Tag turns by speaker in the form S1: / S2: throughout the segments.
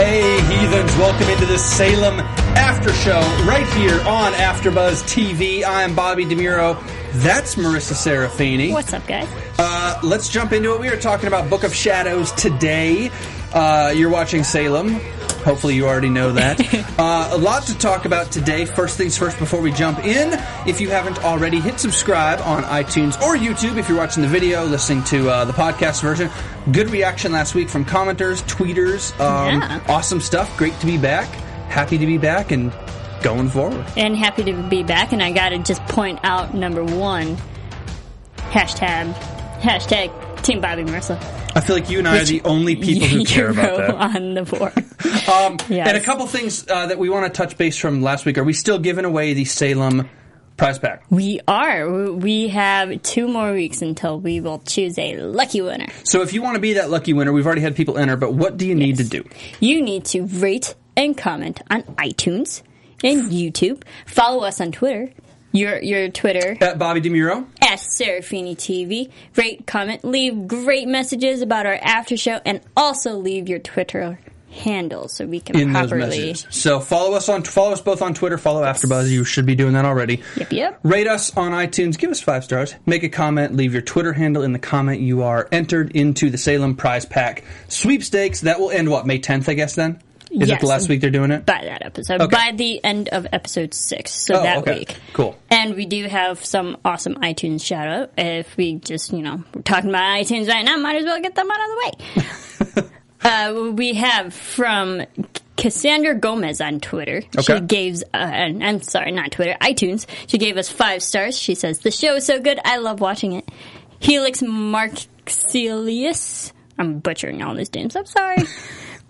S1: Hey heathens, welcome into the Salem After Show right here on AfterBuzz TV. I'm Bobby DeMuro. That's Marissa Serafini.
S2: What's up, guys?
S1: Uh, let's jump into it. We are talking about Book of Shadows today. Uh, you're watching Salem. Hopefully, you already know that. uh, a lot to talk about today. First things first, before we jump in, if you haven't already, hit subscribe on iTunes or YouTube if you're watching the video, listening to uh, the podcast version. Good reaction last week from commenters, tweeters. Um,
S2: Yeah.
S1: Awesome stuff. Great to be back. Happy to be back and going forward.
S2: And happy to be back. And I gotta just point out number one hashtag, hashtag Team Bobby Marissa.
S1: I feel like you and I are the only people who care about that.
S2: on the board.
S1: Um,
S2: Yes.
S1: And a couple things uh, that we want to touch base from last week. Are we still giving away the Salem prize pack?
S2: we are. We have two more weeks until we will choose a lucky winner.
S1: So if you want to be that lucky winner, we've already had people enter, but what do you need to do?
S2: You need to rate and comment on iTunes and YouTube. Follow us on Twitter. Your your Twitter
S1: At Bobby DeMuro.
S2: at Serafini TV. Rate, comment, leave great messages about our after show, and also leave your Twitter handle so we can
S1: in those
S2: properly.
S1: messages. So follow us on follow us both on Twitter. Follow AfterBuzz. You should be doing that already.
S2: Yep, yep.
S1: Rate us on iTunes. Give us five stars. Make a comment. Leave your Twitter handle in the comment. You are entered into the Salem Prize Pack sweepstakes. That will end what May 10th, I guess. Then is it the last week they're doing it?
S2: By that episode,
S1: Okay.
S2: by the end of episode six, so
S1: Oh,
S2: that
S1: okay.
S2: week.
S1: Cool.
S2: And we do have some awesome iTunes shout out. If we just, you know, we're talking about iTunes right now, might as well get them out of the way. uh, we have from Cassandra Gomez on Twitter.
S1: Okay.
S2: She gave, uh, I'm sorry, not Twitter, iTunes. She gave us five stars. She says, The show is so good, I love watching it. Helix Marxilius. I'm butchering all these names, I'm sorry.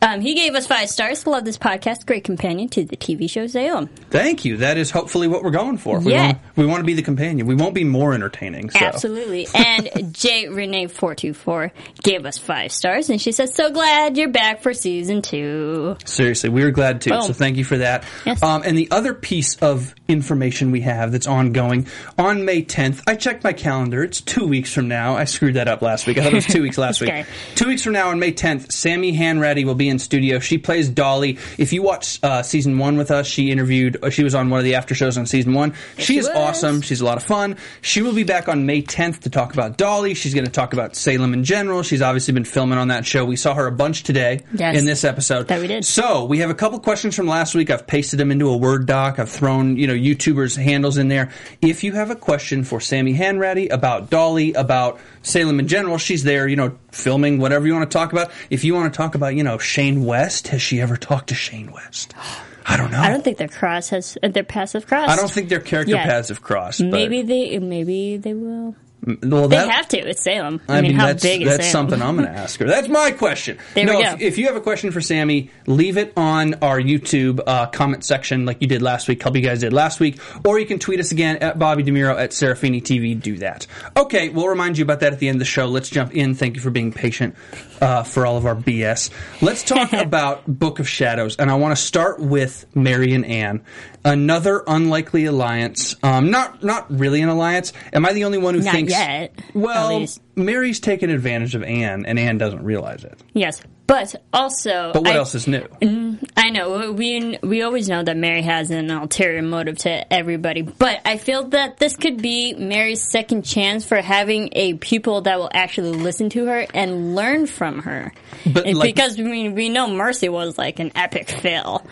S2: Um, he gave us five stars. Love this podcast. Great companion to the TV show Salem.
S1: Thank you. That is hopefully what we're going for. We
S2: Yeah.
S1: want, we want to be the companion. We won't be more entertaining. So.
S2: Absolutely. And J Renee four two four gave us five stars, and she says, "So glad you're back for season two.
S1: Seriously, we were glad too.
S2: Boom.
S1: So thank you for that.
S2: Yes.
S1: Um, and the other piece of information we have that's ongoing on May 10th, I checked my calendar. It's two weeks from now. I screwed that up last week. I thought it was two weeks last week.
S2: Okay.
S1: Two weeks from now on May 10th, Sammy Hanratty will be in studio. She plays Dolly. If you watch uh, season one with us, she interviewed. uh, She was on one of the after shows on season one. she
S2: she
S1: is
S2: was.
S1: awesome. She's a lot of fun. She will be back on May 10th to talk about Dolly. She's going to talk about Salem in general. She's obviously been filming on that show. We saw her a bunch today
S2: Yes.
S1: in this episode.
S2: That we did.
S1: So we have a couple questions from last week. I've pasted them into a Word doc. I've thrown, you know, YouTubers' handles in there. If you have a question for Sammy Hanratty about Dolly, about Salem in general, she's there, you know, filming whatever you want to talk about. If you want to talk about, you know, Shane West, has she ever talked to Shane West? I don't know.
S2: I don't think their cross has their passive cross.
S1: I don't think their character
S2: Yeah.
S1: paths have crossed. but-
S2: Maybe they. Maybe they will.
S1: Well,
S2: They have to. It's Salem. I,
S1: I
S2: mean,
S1: mean,
S2: how big is it?
S1: that's
S2: Salem?
S1: something I'm going to ask her. That's my question.
S2: There
S1: no,
S2: we go.
S1: If, if you have a question for Sammy, leave it on our YouTube uh, comment section like you did last week. Help you guys did last week, or you can tweet us again at Bobby DeMuro at Serafini TV. Do that. Okay, we'll remind you about that at the end of the show. Let's jump in. Thank you for being patient uh, for all of our BS. Let's talk about Book of Shadows, and I want to start with Mary and Anne. Another unlikely alliance. Um, not not really an alliance. Am I the only one who
S2: Not
S1: thinks?
S2: yet,
S1: Well. Mary's taken advantage of Anne, and Anne doesn't realize it.
S2: Yes, but also.
S1: But what
S2: I,
S1: else is new?
S2: I know we we always know that Mary has an ulterior motive to everybody, but I feel that this could be Mary's second chance for having a pupil that will actually listen to her and learn from her.
S1: But, like-
S2: because I mean, we know Mercy was like an epic fail,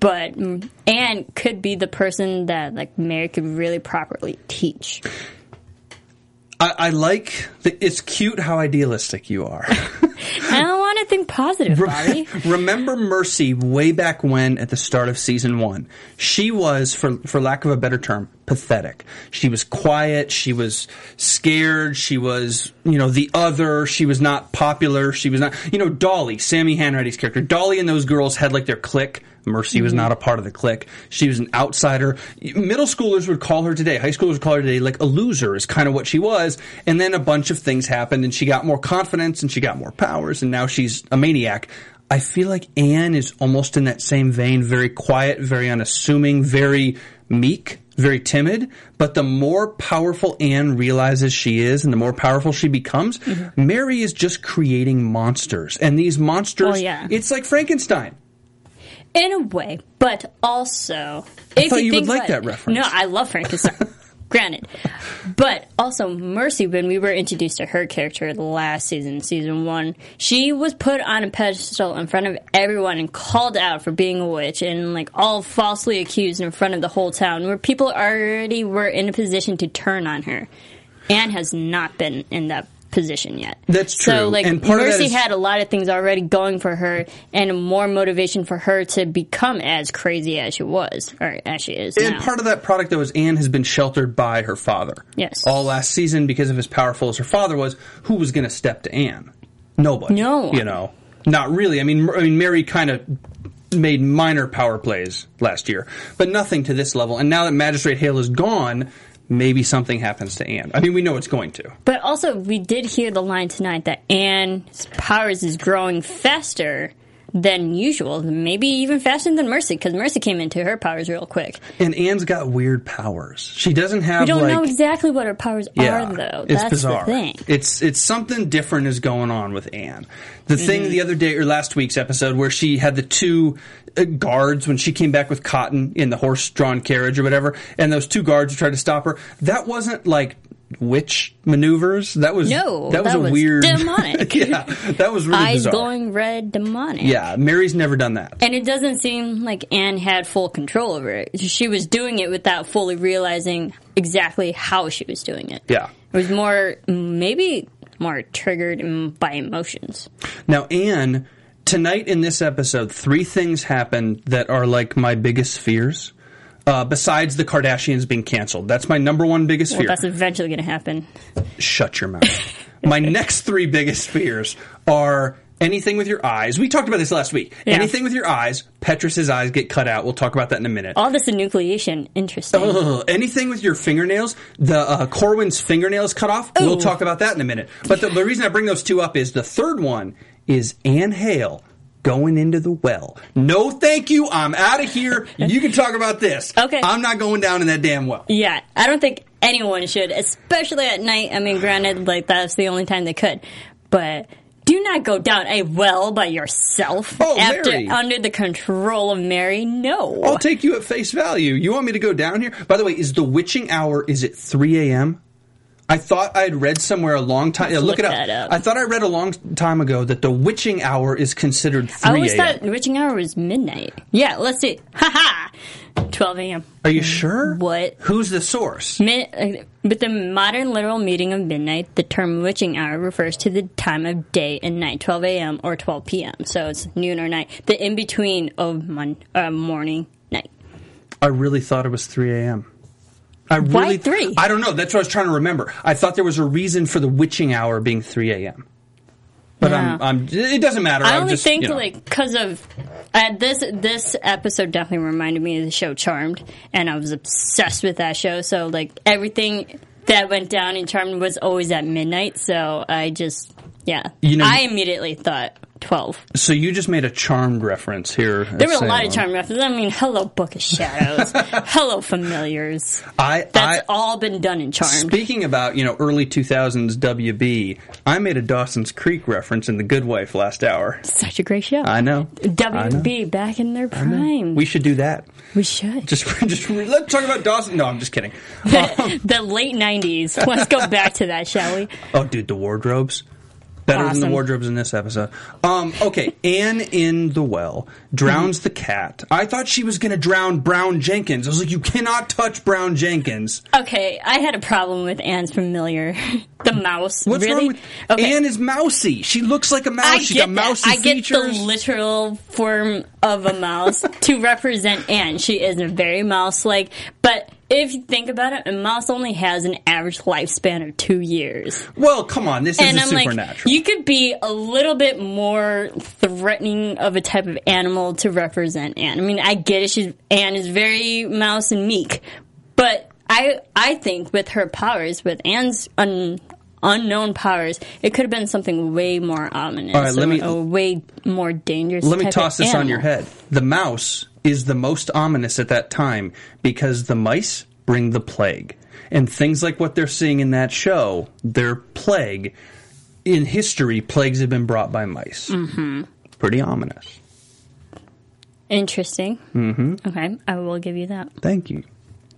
S2: but mm, Anne could be the person that like Mary could really properly teach.
S1: I, I like. The, it's cute how idealistic you are.
S2: I don't want to think positive, Bobby.
S1: Remember Mercy way back when at the start of season one? She was, for for lack of a better term, pathetic. She was quiet. She was scared. She was, you know, the other. She was not popular. She was not, you know, Dolly, Sammy Hanratty's character. Dolly and those girls had like their clique. Mercy was mm-hmm. not a part of the clique. She was an outsider. Middle schoolers would call her today, high schoolers would call her today like a loser is kind of what she was. And then a bunch of things happened and she got more confidence and she got more powers and now she's a maniac. I feel like Anne is almost in that same vein, very quiet, very unassuming, very meek, very timid. But the more powerful Anne realizes she is and the more powerful she becomes, mm-hmm. Mary is just creating monsters. And these monsters,
S2: Well, yeah.
S1: it's like Frankenstein.
S2: In a way, but also, if
S1: thought you would
S2: think
S1: like that reference.
S2: No, I love Frankenstein. Granted, but also Mercy. When we were introduced to her character last season, season one, she was put on a pedestal in front of everyone and called out for being a witch and like all falsely accused in front of the whole town, where people already were in a position to turn on her. Anne has not been in that position yet.
S1: That's true.
S2: So like
S1: And part of
S2: Mercy
S1: is-
S2: had a lot of things already going for her and more motivation for her to become as crazy as she was or as she is
S1: And
S2: now.
S1: part of that product, though, is Anne has been sheltered by her father.
S2: Yes.
S1: All last season, because of as powerful as her father was, who was going to step to Anne? Nobody.
S2: No.
S1: You know, not really. I mean, I mean, Mary kind of made minor power plays last year, but nothing to this level. And now that Magistrate Hale is gone, maybe something happens to Anne. I mean, we know it's going to.
S2: but also we did hear the line tonight that Anne's powers is growing faster than usual, maybe even faster than Mercy because Mercy came into her powers real quick.
S1: And Anne's got weird powers. She doesn't have
S2: We don't
S1: like
S2: know exactly what her powers
S1: Yeah,
S2: are though.
S1: it's
S2: That's
S1: bizarre.
S2: the thing.
S1: It's it's something different is going on with Anne. The thing
S2: Mm-hmm.
S1: the other day or last week's episode where she had the two uh, guards when she came back with Cotton in the horse-drawn carriage or whatever, and those two guards tried to stop her. That wasn't like witch maneuvers. That was
S2: No,
S1: that was
S2: that
S1: a
S2: was
S1: weird
S2: demonic.
S1: yeah, that was really
S2: Eyes
S1: bizarre.
S2: glowing red, demonic.
S1: Yeah, Mary's never done that.
S2: And it doesn't seem like Anne had full control over it. She was doing it without fully realizing exactly how she was doing it.
S1: Yeah.
S2: It was more, maybe more triggered by emotions.
S1: Now, Anne, tonight in this episode, three things happened that are like my biggest fears. Uh, besides the Kardashians being canceled, that's my number one biggest
S2: Well,
S1: fear.
S2: that's eventually going to happen.
S1: Shut your mouth. my next three biggest fears are anything with your eyes. We talked about this last week.
S2: Yeah.
S1: Anything with your eyes. Petrus's eyes get cut out. We'll talk about that in a minute.
S2: All this enucleation, interesting.
S1: Ugh, anything with your fingernails, the uh, Corwin's fingernails cut off. We'll talk about that in a minute. But the, the reason I bring those two up is the third one is Anne Hale going into the well. No, thank you. I'm out of here. You can talk about this.
S2: Okay.
S1: I'm not going down in that damn well.
S2: Yeah, I don't think anyone should, especially at night. I mean, granted, like that's the only time they could, but do not go down a well by yourself
S1: Oh,
S2: after
S1: Mary.
S2: under the control of Mary. No,
S1: I'll take you at face value. You want me to go down here? By the way, is the witching hour? Is it 3 a.m.? I thought I had read somewhere a long time. Yeah, look
S2: look
S1: it up.
S2: up.
S1: I thought I read a long time ago that the witching hour is considered 3
S2: I always thought witching hour was midnight. Yeah, let's see. Ha ha. 12 a.m.
S1: Are you sure?
S2: What?
S1: Who's the source?
S2: Mid- uh, with the modern literal meaning of midnight, the term witching hour refers to the time of day and night, 12 a.m. or 12 p.m. So it's noon or night, the in between of mon- uh, morning, night.
S1: I really thought it was 3 a.m. I
S2: Why
S1: really,
S2: 3?
S1: I don't know. That's what I was trying to remember. I thought there was a reason for the witching hour being 3 a.m. But I'm, I'm, it doesn't matter.
S2: I
S1: I'm
S2: only
S1: just,
S2: think
S1: you know.
S2: like because of uh, this this episode definitely reminded me of the show Charmed, and I was obsessed with that show. So like everything that went down in Charmed was always at midnight. So I just yeah,
S1: You know-
S2: I immediately thought twelve.
S1: So you just made a charmed reference here.
S2: There were a lot of Charmed references. I mean, hello Book of Shadows, hello Familiars.
S1: I,
S2: That's
S1: I,
S2: all been done in Charmed.
S1: Speaking about you know early 2000s WB, I made a Dawson's Creek reference in The Good Wife last hour.
S2: Such a great show.
S1: I know.
S2: WB back in their prime.
S1: We should do that.
S2: we should.
S1: Just, just let's talk about Dawson. No, I'm just kidding. Um,
S2: the late '90s. Let's go back to that, shall we?
S1: Oh, dude, the wardrobes. Better than the wardrobes in this episode. Um, okay, Anne in the well. drowns the cat. I thought she was going to drown Brown Jenkins. I was like, you cannot touch Brown Jenkins.
S2: Okay, I had a problem with Anne's familiar, the mouse.
S1: What's
S2: really?
S1: wrong with
S2: okay.
S1: Anne? Is mousy. She looks like a mouse.
S2: I
S1: She got mousy
S2: that. I get the literal form of a mouse to represent Anne. She is a very mouse-like, but if you think about it, a mouse only has an average lifespan of two years.
S1: well, come on. This
S2: and
S1: is
S2: I'm
S1: supernatural.
S2: like, you could be a little bit more threatening of a type of animal to represent Anne. I mean, I get it. She's Anne is very mouse and meek, but I I think with her powers, with Anne's un, unknown powers, it could have been something way more ominous.
S1: All right, let me-
S2: a way more dangerous.
S1: Let me toss this on your head. The mouse is the most ominous at that time because the mice bring the plague. And things like what they're seeing in that show, they're plague. In history, plagues have been brought by mice. Mm-hmm. Pretty ominous.
S2: Interesting. Mm-hmm. Okay, I will give you that.
S1: Thank you.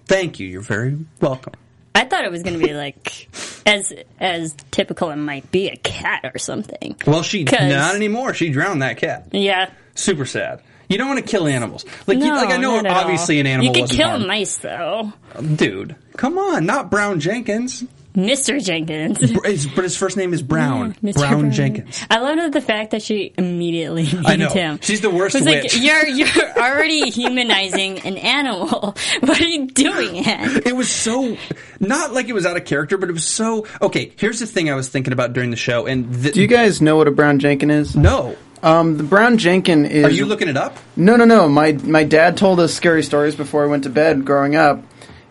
S1: Thank you. You're very welcome.
S2: I thought it was going to be like as as typical it might be a cat or something.
S1: Well, she not anymore. She drowned that cat.
S2: Yeah.
S1: Super sad. You don't want to kill animals. Like, you, like I know obviously
S2: all.
S1: an animal
S2: You could kill
S1: harmed.
S2: mice though,
S1: Dude, come on, not Brown Jenkins.
S2: Mister Jenkins.
S1: His- but his first name is Brown.
S2: Mr.
S1: Brown, Jenkins.
S2: I love the fact that she immediately named
S1: I know.
S2: him.
S1: She's the worst
S2: It's
S1: witch.
S2: like you're you're already humanizing an animal. What are you doing, Anne?
S1: It was so not like it was out of character, but it was so okay. Here's the thing I was thinking about during the show, and th-
S3: Do you guys know what a brown jenkin is?
S1: no,
S3: Um, the brown jenkin is.
S1: are you looking it up?
S3: No, no, no. My my dad told us scary stories before I went to bed growing up,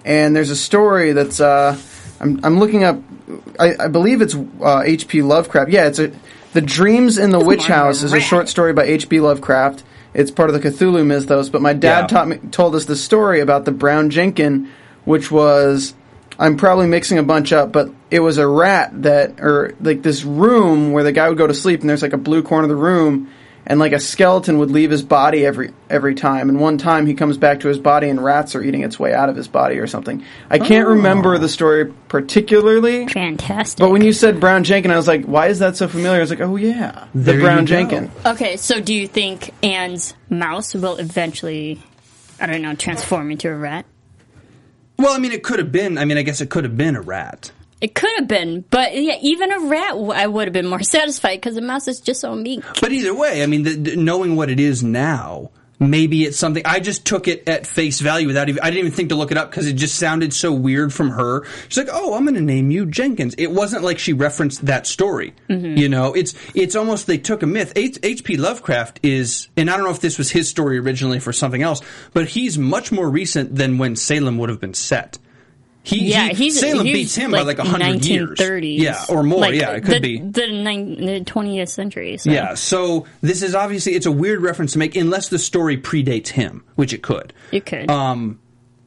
S3: and there's a story that's uh, I'm I'm looking up. I, I believe it's uh, H.P. Lovecraft. Yeah, it's a the Dreams in the Witch
S2: more
S3: House is a short story by H.P. Lovecraft. It's part of the Cthulhu mythos. But my dad
S1: Yeah.
S3: taught me told us the story about the brown jenkin, which was I'm probably mixing a bunch up, but it was a rat that, or like this room where the guy would go to sleep, and there's like a blue corner of the room, and like a skeleton would leave his body every every time. And one time he comes back to his body, and rats are eating its way out of his body or something. I can't oh. remember the story particularly,
S2: Fantastic.
S3: but when you said Brown Jenkin, I was like, why is that so familiar? I was like, oh yeah, the
S1: There you
S3: Brown
S1: go.
S3: Jenkin.
S2: okay, so do you think Anne's mouse will eventually, I don't know, transform into a rat?
S1: Well, I mean, it could have been. I mean, I guess it could have been a rat.
S2: It could have been, but yeah, even a rat, I would have been more satisfied because the mouse is just so meek.
S1: But either way, I mean, the, the- knowing what it is now, maybe it's something. I just took it at face value without even. I didn't even think to look it up because it just sounded so weird from her. She's like, "Oh, I'm going to name you Jenkins." It wasn't like she referenced that story. Mm-hmm. You know, it's it's almost they took a myth. H- H.P. Lovecraft is, and I don't know if this was his story originally for something else, but he's much more recent than when Salem would have been set. He,
S2: Yeah,
S1: he-
S2: he's
S1: Salem beats him by like a hundred years.
S2: 1930s.
S1: Yeah, or more.
S2: Like,
S1: yeah, it could
S2: the,
S1: be.
S2: the twentieth century. So.
S1: Yeah, so this is obviously it's a weird reference to make unless the story predates him, which it could.
S2: it could.
S1: Um,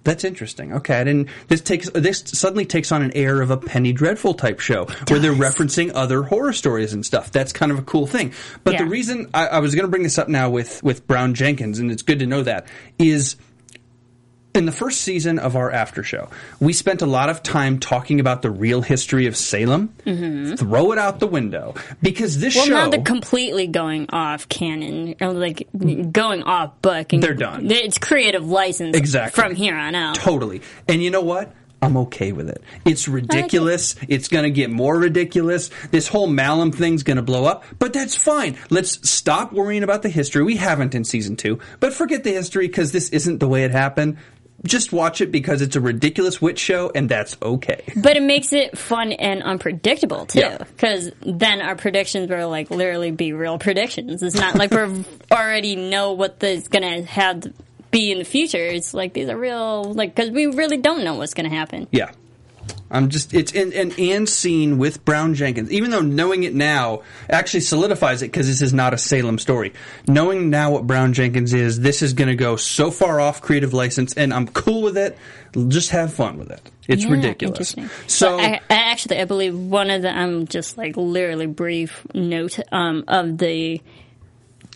S1: that's interesting. Okay, I didn't. This takes this suddenly takes on an air of a Penny Dreadful type show where they're referencing other horror stories and stuff. That's kind of a cool thing. But the reason I, I was going to bring this up now with with Brown Jenkins, and it's good to know that is in the first season of our after show, we spent a lot of time talking about the real history of Salem. Throw it out the window because this
S2: Mm-hmm. well,
S1: show
S2: now they're completely going off canon, or like going off book. And
S1: They're done.
S2: It's creative license
S1: Exactly.
S2: from here on out.
S1: Totally. And you know what? I'm okay with it. It's ridiculous. It's going to get more ridiculous. This whole Malum thing's going to blow up, but that's fine. Let's stop worrying about the history. We haven't in season two, but forget the history because this isn't the way it happened. Just watch it because it's a ridiculous witch show, and that's okay.
S2: But it makes it fun and unpredictable too,
S1: Yeah.
S2: because then our predictions will like literally be real predictions. It's not like we already know what is going to have to be in the future. It's like these are real, like because we really don't know what's going to happen.
S1: Yeah. I'm just it's and and scene with Brown Jenkins, even though knowing it now actually solidifies it because this is not a Salem story. Knowing now what Brown Jenkins is, this is going to go so far off creative license, and I'm cool with it. Just have fun with it. It's
S2: Yeah,
S1: ridiculous. So
S2: I, I actually, I believe one of the, I'm just like literally brief note um, of the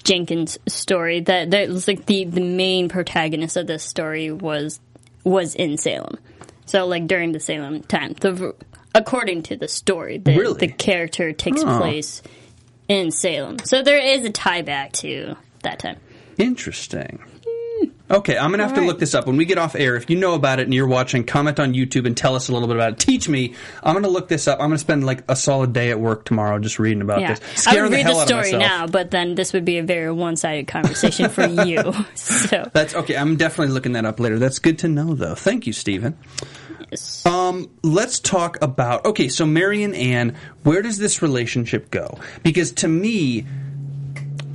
S2: Jenkins story that that was like the the main protagonist of this story was was in Salem. So like during the Salem time, the according to the story, the
S1: Really?
S2: the character takes place in Salem. So there is a tie back to that time.
S1: Interesting. Okay, I'm gonna have to look this up when we get off air. If you know about it and you're watching, comment on YouTube and tell us a little bit about it. Teach me. I'm gonna look this up. I'm gonna spend like a solid day at work tomorrow just reading about
S2: Yeah,
S1: this.
S2: I would
S1: the
S2: read the story now, but then this would be a very one-sided conversation for you. So
S1: That's okay. I'm definitely looking that up later. That's good to know, though. Thank you, Stephen.
S2: yes.
S1: Um, let's talk about okay. So Mary and Anne, where does this relationship go? Because to me,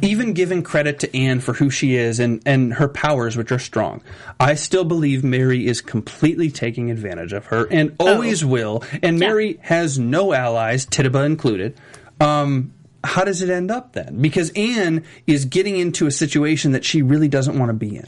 S1: even giving credit to Anne for who she is and and her powers, which are strong, I still believe Mary is completely taking advantage of her and always will. And
S2: Yeah.
S1: Mary has no allies, Tituba included. Um, how does it end up then? Because Anne is getting into a situation that she really doesn't want to be in.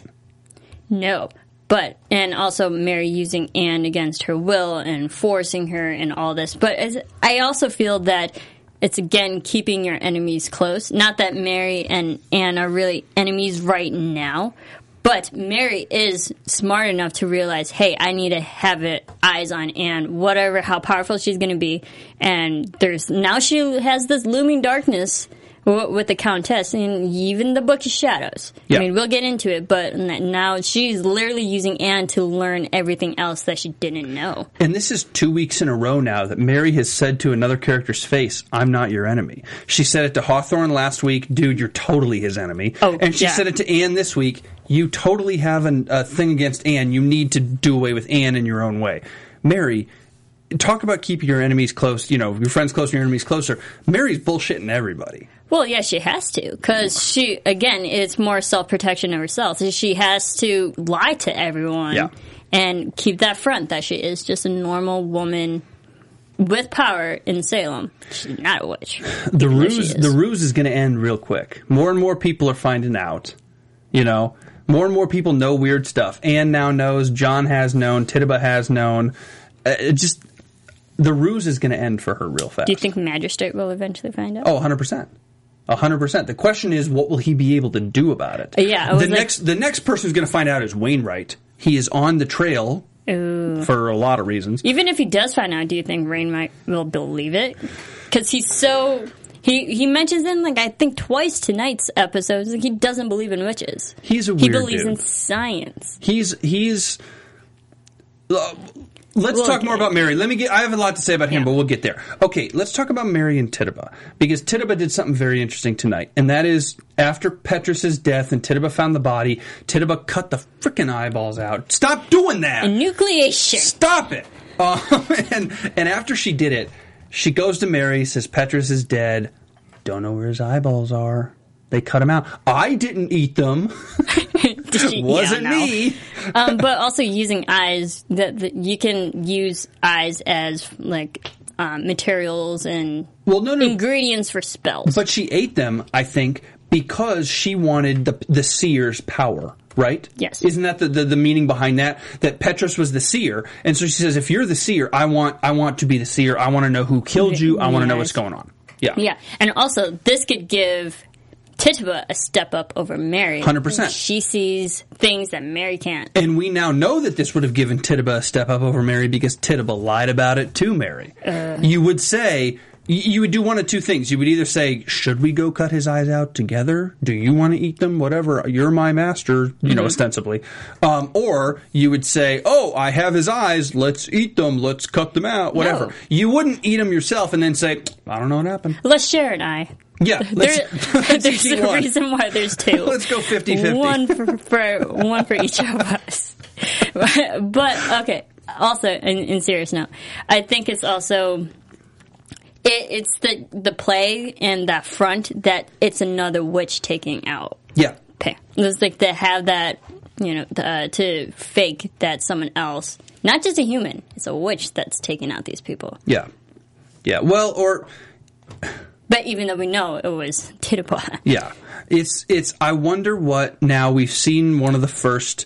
S2: No. But, and also Mary using Anne against her will and forcing her and all this. But as, I also feel that it's again keeping your enemies close. Not that Mary and Anne are really enemies right now, but Mary is smart enough to realize, hey, I need to have it eyes on Anne, whatever how powerful she's going to be. And there's now she has this looming darkness with the Countess and even the Book of Shadows.
S1: Yeah.
S2: I mean, we'll get into it, but now she's literally using Anne to learn everything else that she didn't know.
S1: And this is two weeks in a row now that Mary has said to another character's face, I'm not your enemy. She said it to Hawthorne last week, dude, you're totally his enemy.
S2: Oh,
S1: and she
S2: yeah.
S1: said it to Anne this week, you totally have an, a thing against Anne. You need to do away with Anne in your own way. Mary, talk about keeping your enemies close, you know, your friends close and your enemies closer. Mary's bullshitting everybody.
S2: Well, yeah, she has to because she again, it's more self protection of herself. She has to lie to everyone
S1: Yeah.
S2: and keep that front that she is just a normal woman with power in Salem. She's not a witch.
S1: the
S2: Even though she
S1: ruse
S2: is.
S1: the ruse is going to end real quick. More and more people are finding out. You know, more and more people know weird stuff. Anne now knows. John has known. Tituba has known. Uh, it just the ruse is going to end for her real fast.
S2: Do you think Magistrate will eventually find out?
S1: Oh, 100 percent. Hundred percent. The question is, what will he be able to do about it?
S2: Yeah,
S1: The
S2: like-
S1: next, the next person who's going to find out is Wainwright. He is on the trail for a lot of reasons.
S2: Even if he does find out, do you think Wainwright will believe it? Because he's so he he mentions in like I think twice tonight's episodes like he doesn't believe in witches.
S1: He's a
S2: he believes
S1: dude.
S2: in science.
S1: He's he's. Uh, let's
S2: We'll
S1: talk more
S2: it.
S1: about Mary. Let me get. I have a lot to say about him,
S2: Yeah.
S1: but we'll get there. Okay, let's talk about Mary and Tituba because Tituba did something very interesting tonight, and that is after Petrus's death and Tituba found the body. Tituba cut the freaking eyeballs out. Stop doing that.
S2: Nucleation.
S1: Stop it. Um, and and after she did it, she goes to Mary, says Petrus is dead. Don't know where his eyeballs are. They cut them out. I didn't eat them.
S2: Yeah,
S1: Wasn't
S2: no.
S1: me.
S2: um, but also using eyes that, that you can use eyes as like um, materials and
S1: Well, no, no.
S2: ingredients for spells.
S1: But she ate them, I think, because she wanted the the seer's power, right?
S2: Yes.
S1: Isn't that the, the, the meaning behind that? That Petrus was the seer, and so she says, if you're the seer, I want I want to be the seer. I want to know who killed you. I want to know what's going on. Yeah.
S2: yeah, and also this could give Tituba a step up over Mary.
S1: 100%.
S2: She sees things that Mary can't.
S1: And we now know that this would have given Tituba a step up over Mary because Tituba lied about it to Mary.
S2: Uh.
S1: you would say, you would do one of two things. You would either say, should we go cut his eyes out together? Do you want to eat them? Whatever. You're my master, you
S2: Mm-hmm.
S1: know, ostensibly. Um, or you would say, oh, I have his eyes. Let's eat them. Let's cut them out. Whatever.
S2: No.
S1: You wouldn't eat them yourself and then say, I don't know what happened.
S2: Let's share an eye.
S1: Yeah.
S2: There, there's a
S1: one.
S2: reason why there's two.
S1: Let's go 50-50.
S2: One for, for one for each of us. but okay. Also, in, in serious note, I think it's also it, it's the the play and that front that it's another witch taking out.
S1: Yeah.
S2: Okay, it's like to have that you know uh, to fake that someone else, not just a human, it's a witch that's taking out these people.
S1: Yeah. Yeah. Well, or
S2: But even though we know it was Tituba.
S1: Yeah. It's it's I wonder what now we've seen one of the first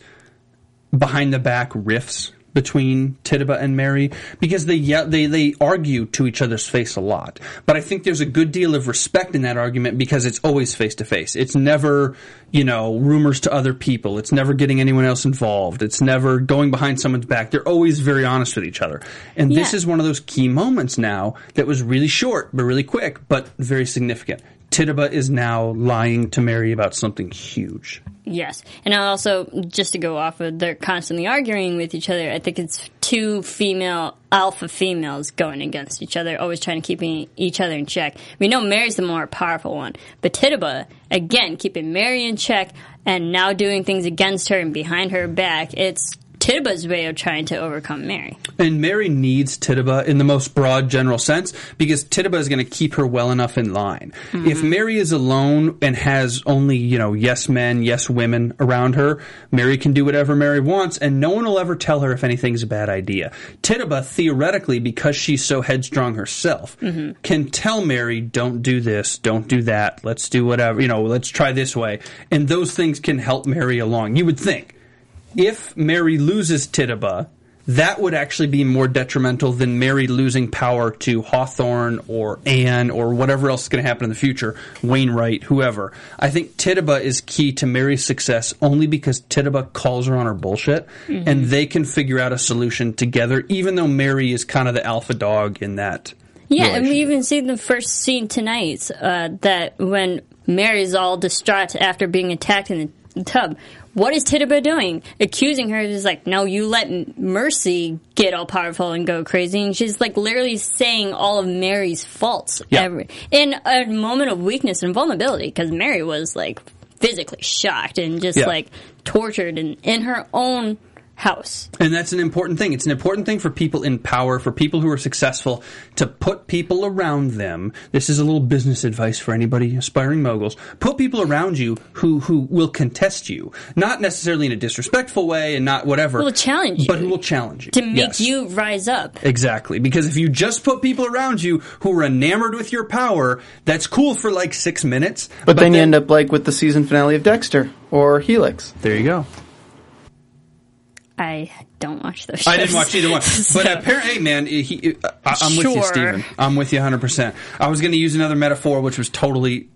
S1: behind the back riffs between Tituba and Mary because they yeah, they they argue to each other's face a lot. But I think there's a good deal of respect in that argument because it's always face to face. It's never, you know, rumors to other people. It's never getting anyone else involved. It's never going behind someone's back. They're always very honest with each other. And this is one of those key moments now that was really short but really quick but very significant. Tituba is now lying to Mary about something huge.
S2: Yes, and also just to go off of they're constantly arguing with each other. I think it's two female alpha females going against each other, always trying to keep each other in check. We know Mary's the more powerful one, but Tituba again keeping Mary in check and now doing things against her and behind her back. It's Tituba's way of trying to overcome Mary.
S1: And Mary needs Tituba in the most broad general sense because Tituba is going to keep her well enough in line. Mm-hmm. If Mary is alone and has only, you know, yes men, yes women around her, Mary can do whatever Mary wants and no one will ever tell her if anything's a bad idea. Tituba, theoretically, because she's so headstrong herself, mm-hmm. can tell Mary, don't do this, don't do that, let's do whatever, you know, let's try this way. And those things can help Mary along. You would think if Mary loses Tituba, that would actually be more detrimental than Mary losing power to Hawthorne or Anne or whatever else is going to happen in the future, Wainwright, whoever. I think Tituba is key to Mary's success only because Tituba calls her on her bullshit and they can figure out a solution together, even though Mary is kind of the alpha dog in that.
S2: Yeah, and we even see the first scene tonight uh, that when Mary's all distraught after being attacked in the tub. What is Tituba doing? Accusing her is like, no, you let Mercy get all powerful and go crazy. And she's like literally saying all of Mary's faults
S1: Yeah.
S2: every, in a moment of weakness and vulnerability because Mary was like physically shocked and just
S1: Yeah.
S2: like tortured in, in her own house.
S1: And that's an important thing. It's an important thing for people in power, for people who are successful, to put people around them. This is a little business advice for anybody aspiring moguls. Put people around you who, who will contest you. Not necessarily in a disrespectful way and not whatever.
S2: Will challenge you.
S1: But who will challenge you.
S2: To make
S1: Yes.
S2: you rise up.
S1: Exactly. Because if you just put people around you who are enamored with your power, that's cool for like six minutes.
S3: But, then you end up like with the season finale of Dexter or Helix.
S1: There you go.
S2: I don't watch those shows.
S1: I didn't watch either one, but apparently, hey man, he, I, I'm with you,
S2: Sure.
S1: Steven. I'm with you 100. percent I was going to use another metaphor, which was totally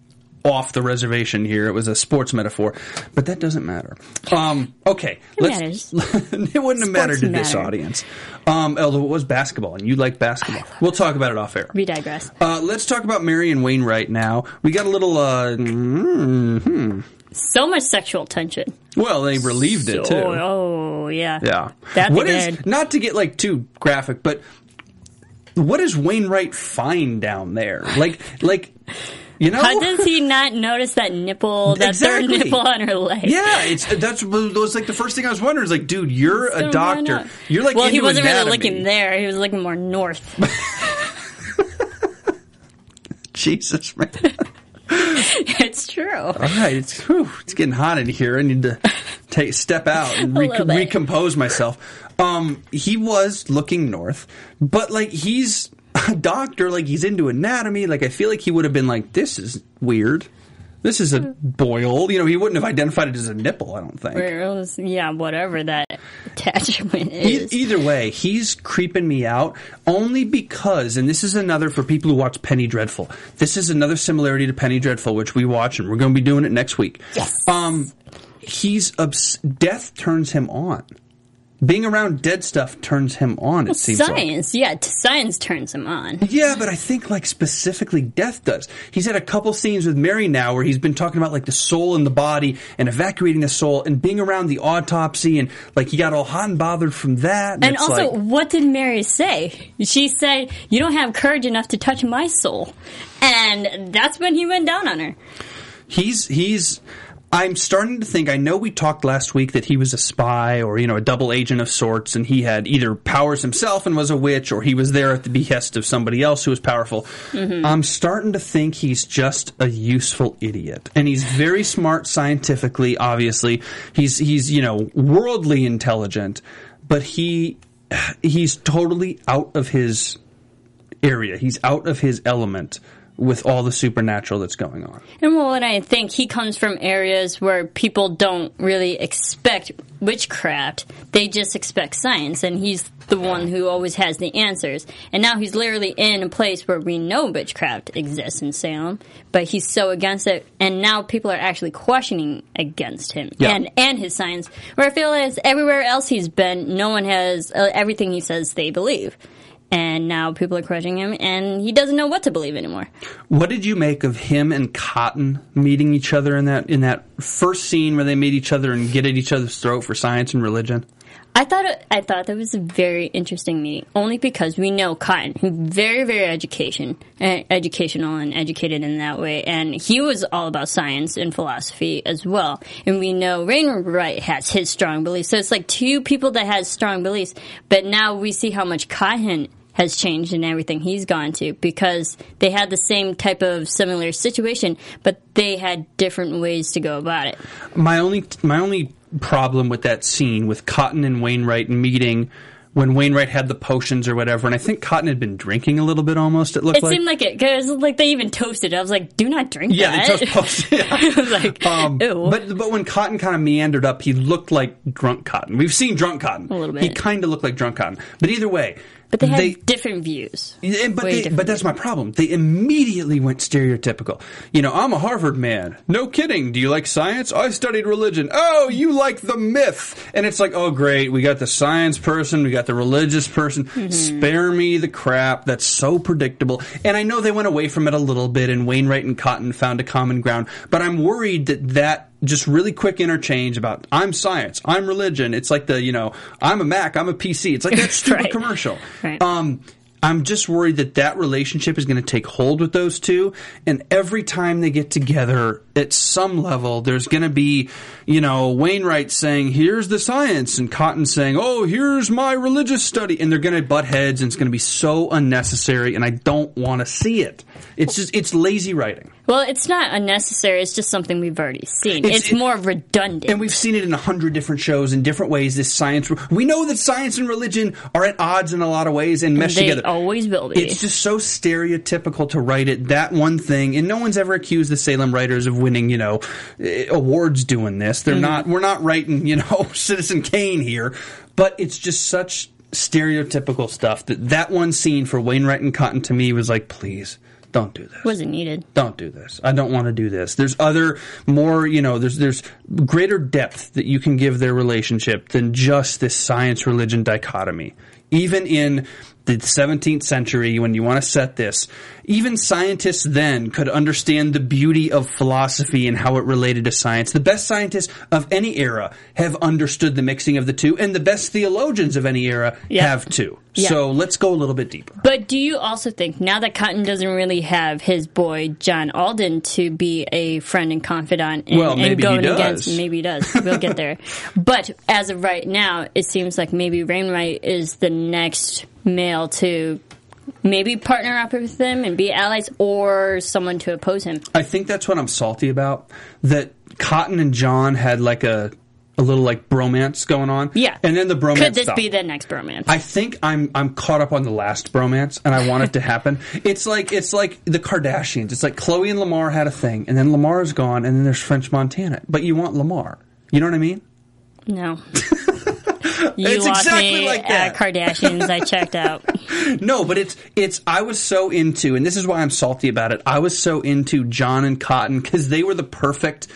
S1: off the reservation here. It was a sports metaphor, but that doesn't matter. Um, okay,
S2: It
S1: let's. it wouldn't have mattered to this audience. Um, although it was basketball, and you like basketball. We'll talk about it off air.
S2: We digress.
S1: Uh, let's talk about Mary and Wainwright now. We got a little. Uh, mm,
S2: So much sexual tension.
S1: well, they relieved it too.
S2: Oh, yeah.
S1: Yeah.
S2: That
S1: What is not to get like too graphic, but what does Wainwright find down there? Like like you know
S2: How does he not notice that nipple, that
S1: Exactly.
S2: third nipple on her leg?
S1: Yeah, it's that's was like the first thing I was wondering is like, dude, you're a
S2: So
S1: doctor. You're like
S2: well, he wasn't
S1: anatomy.
S2: really looking there. He was looking more north.
S1: Jesus, man.
S2: it's true.
S1: All right, it's whew, it's getting hot in here. I need to take step out and re- recompose myself. Um, he was looking north, but like he's a doctor, like he's into anatomy. Like I feel like he would have been like, "This is weird. This is a boil." You know, he wouldn't have identified it as a nipple. I don't think.
S2: Was- yeah, whatever that attachment
S1: E-
S2: is.
S1: Either way, he's creeping me out only because, and this is another for people who watch Penny Dreadful. This is another similarity to Penny Dreadful, which we watch, and we're going to be doing it next week.
S2: Yes.
S1: Um, he's obs- death turns him on. Being around dead stuff turns him on. It seems like.
S2: science, yeah, t- science turns him on.
S1: Yeah, but I think like specifically death does. He's had a couple scenes with Mary now where he's been talking about like the soul and the body and evacuating the soul and being around the autopsy and like he got all hot and bothered from that. And,
S2: And also,
S1: like,
S2: what did Mary say? She said, "You don't have courage enough to touch my soul," and that's when he went down on her.
S1: he's he's I'm starting to think I know we talked last week that he was a spy or you know a double agent of sorts and he had either powers himself and was a witch or he was there at the behest of somebody else who was powerful. Mm-hmm. I'm starting to think he's just a useful idiot. And he's very smart scientifically obviously. He's he's you know worldly intelligent but he he's totally out of his area. He's out of his element with all the supernatural that's going on.
S2: And well, and I think he comes from areas where people don't really expect witchcraft; they just expect science, and he's the one who always has the answers. And now he's literally in a place where we know witchcraft exists in Salem, but he's so against it, and now people are actually questioning against him
S1: Yeah.
S2: and and his science. Where I feel as everywhere else he's been, no one has uh, everything he says they believe. And now people are crushing him, and he doesn't know what to believe anymore.
S1: What did you make of him and Cotton meeting each other in that in that first scene where they meet each other and get at each other's throat for science and religion?
S2: I thought it, I thought that was a very interesting meeting, only because we know Cotton, who's very very education, educational and educated in that way, and he was all about science and philosophy as well. And we know Wainwright has his strong beliefs, so it's like two people that has strong beliefs. But now we see how much Cotton has changed in everything he's gone to because they had the same type of similar situation, but they had different ways to go about it.
S1: My only my only problem with that scene with Cotton and Wainwright meeting when Wainwright had the potions or whatever, and I think Cotton had been drinking a little bit almost. It looked
S2: It
S1: like.
S2: seemed like it because like they even toasted. I was like, "Do not drink that.
S1: yeah,
S2: that."
S1: they toast potions. Yeah.
S2: I was like,
S1: Um,
S2: "Ew."
S1: but but when Cotton kind of meandered up, he looked like drunk Cotton. We've seen drunk Cotton.
S2: A little bit.
S1: He kind of looked like drunk Cotton. But either way,
S2: But they had different views.
S1: Yeah, but they, but that's my problem. They immediately went stereotypical. You know, I'm a Harvard man. No kidding. Do you like science? I studied religion. Oh, you like the myth. And it's like, oh great, we got the science person, we got the religious person.
S2: Mm-hmm.
S1: Spare me the crap. That's so predictable. And I know they went away from it a little bit and Wainwright and Cotton found a common ground, but I'm worried that that just really quick interchange about I'm science, I'm religion. It's like the, you know, I'm a Mac, I'm a PC. It's like that stupid
S2: Right.
S1: commercial.
S2: Right.
S1: Um, I'm just worried that that relationship is going to take hold with those two, and every time they get together, at some level, there's going to be, you know, Wainwright saying, "Here's the science," and Cotton saying, "Oh, here's my religious study," and they're going to butt heads, and it's going to be so unnecessary, and I don't want to see it. It's just it's lazy writing.
S2: Well, it's not unnecessary. It's just something we've already seen.
S1: It's-
S2: It's,
S1: it-
S2: more redundant.
S1: And we've seen it in a hundred different shows in different ways. This science, we know that science and religion are at odds in a lot of ways and mesh
S2: they
S1: together.
S2: always will be.
S1: It's just so stereotypical to write it that one thing, and no one's ever accused the Salem writers of winning, you know, eh, awards doing this. They're not. We're not writing, you know, Citizen Kane here, but it's just such stereotypical stuff that that one scene for Wainwright and Cotton to me was like, please don't do this
S2: wasn't needed.
S1: don't do this. I don't want to do this. There's other more, you know, there's there's greater depth that you can give their relationship than just this science religion dichotomy. Even in the 17th century when you want to set this, even scientists then could understand the beauty of philosophy and how it related to science. The best scientists of any era have understood the mixing of the two and the best theologians of any era
S2: Yeah.
S1: have too.
S2: Yeah.
S1: So let's go a little bit deeper.
S2: But do you also think now that Cotton doesn't really have his boy John Alden to be a friend and confidant and,
S1: Well, maybe
S2: and
S1: he
S2: going
S1: does.
S2: against maybe he does. We'll get there. But as of right now, it seems like maybe Wainwright is the next male to maybe partner up with him and be allies or someone to oppose him.
S1: I think that's what I'm salty about. That Cotton and John had like a a little like bromance going on.
S2: Yeah.
S1: And then the bromance
S2: Could this
S1: stopped.
S2: be the next bromance?
S1: I think I'm I'm caught up on the last bromance and I want it to happen. It's like it's like the Kardashians. It's like Khloe and Lamar had a thing and then Lamar's gone and then there's French Montana. But you want Lamar. You know what I mean?
S2: no. You
S1: It's exactly
S2: me
S1: like
S2: at
S1: that.
S2: Kardashians. I checked out.
S1: No, but it's it's I was so into and this is why I'm salty about it. I was so into John and Cotton cuz they were the perfect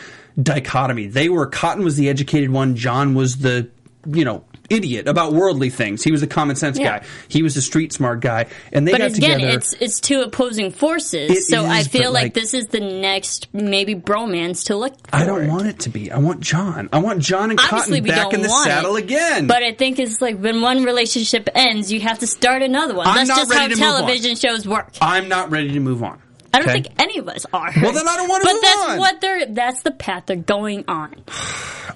S1: dichotomy. They were Cotton was the educated one, John was the you know, idiot about worldly things. He was a common sense
S2: Yeah.
S1: guy. He was a street smart guy. And they
S2: But
S1: got
S2: again,
S1: together.
S2: it's it's two opposing forces.
S1: It
S2: so I feel like,
S1: like-
S2: this is the next maybe bromance to look. For.
S1: I don't want it to be. I want John. I want John and
S2: Obviously,
S1: Cotton back in the saddle
S2: it,
S1: again.
S2: But I think it's like when one relationship ends, you have to start another one.
S1: I'm
S2: That's just how
S1: move on.
S2: television shows work.
S1: I'm not ready to move on.
S2: I don't
S1: okay?
S2: think any of us are.
S1: Well, then I don't wanna
S2: But
S1: move
S2: that's
S1: on.
S2: what they're. That's the path they're going on.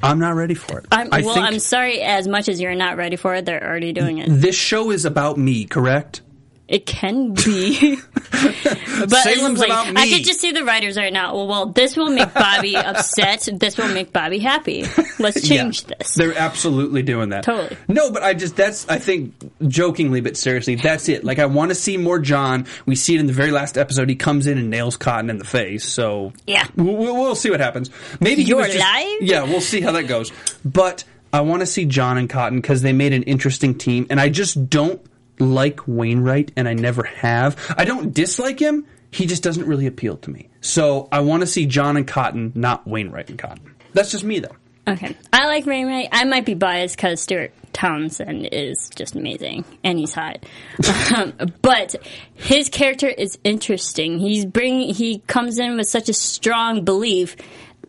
S1: I'm not ready for it.
S2: I'm,
S1: I
S2: well, I'm sorry. As much as you're not ready for it, they're already doing it.
S1: this show is about me, correct?
S2: It can be. but
S1: Salem's
S2: like,
S1: about
S2: I could just see the writers right now. Well, well, this will make Bobby upset. This will make Bobby happy. Let's change
S1: Yeah.
S2: this.
S1: They're absolutely doing that.
S2: Totally.
S1: No, but I just that's I think jokingly but seriously that's it. Like I want to see more John. We see it in the very last episode. He comes in and nails Cotton in the face. So
S2: Yeah.
S1: we'll, we'll, see what happens. Maybe he
S2: You're
S1: was just,
S2: live?
S1: Yeah, we'll see how that goes. But I want to see John and Cotton because they made an interesting team, and I just don't like Wainwright, and I never have. I don't dislike him. He just doesn't really appeal to me. So I want to see John and Cotton, not Wainwright and Cotton. That's just me, though.
S2: Okay, I like Wainwright. I might be biased because Stuart Townsend is just amazing and he's hot. um, but his character is interesting. He's bring he comes in with such a strong belief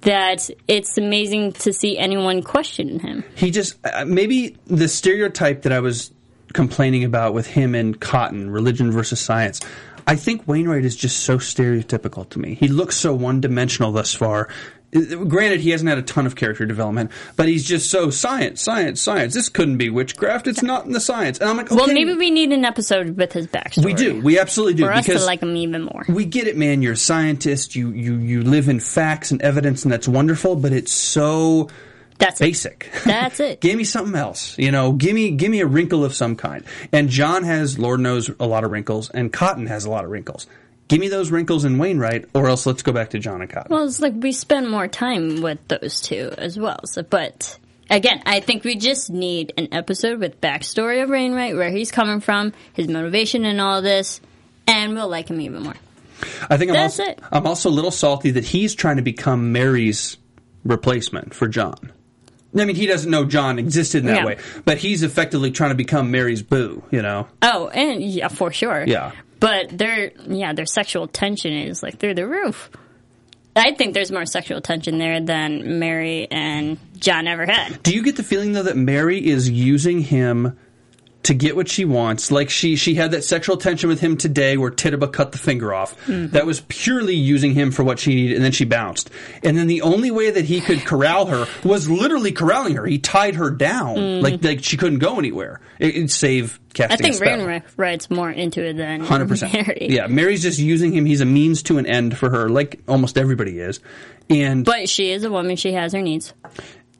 S2: that it's amazing to see anyone question him.
S1: He just uh, maybe the stereotype that I was complaining about with him and Cotton, religion versus science. I think Wainwright is just so stereotypical to me. He looks so one dimensional thus far. Granted, he hasn't had a ton of character development, but he's just so science, science, science. This couldn't be witchcraft. It's not in the science. And I'm like, okay,
S2: Well, maybe we need an episode with his backstory.
S1: we do. We absolutely do
S2: for us to like him even more.
S1: we get it, man. You're a scientist. You you you live in facts and evidence, and that's wonderful. But it's so
S2: That's it.
S1: basic.
S2: That's it.
S1: give me something else. You know, give me give me a wrinkle of some kind. And John has, Lord knows, a lot of wrinkles, and Cotton has a lot of wrinkles. Give me those wrinkles in Wainwright, or else let's go back to John and Cotton.
S2: Well, it's like we spend more time with those two as well. So, but again, I think we just need an episode with backstory of Wainwright, where he's coming from, his motivation, and all this, and we'll like him even more.
S1: I think I'm
S2: That's
S1: also,
S2: it.
S1: I'm also a little salty that he's trying to become Mary's replacement for John. I mean, he doesn't know John existed in that way, but he's effectively trying to become Mary's boo. You know?
S2: Oh, and yeah, for sure.
S1: Yeah.
S2: But their yeah, their sexual tension is like through the roof. I think there's more sexual tension there than Mary and John ever had.
S1: Do you get the feeling though that Mary is using him to get what she wants? Like she she had that sexual tension with him today, where Tituba cut the finger off. Mm-hmm. That was purely using him for what she needed, and then she bounced. And then the only way that he could corral her was literally corralling her. He tied her down, mm-hmm. like like she couldn't go anywhere. It, it'd save
S2: I
S1: casting.
S2: think
S1: a spell.
S2: Wainwright's more into it than
S1: Hundred percent.
S2: Mary.
S1: Yeah, Mary's just using him. He's a means to an end for her, like almost everybody is. And
S2: But she is a woman. She has her needs.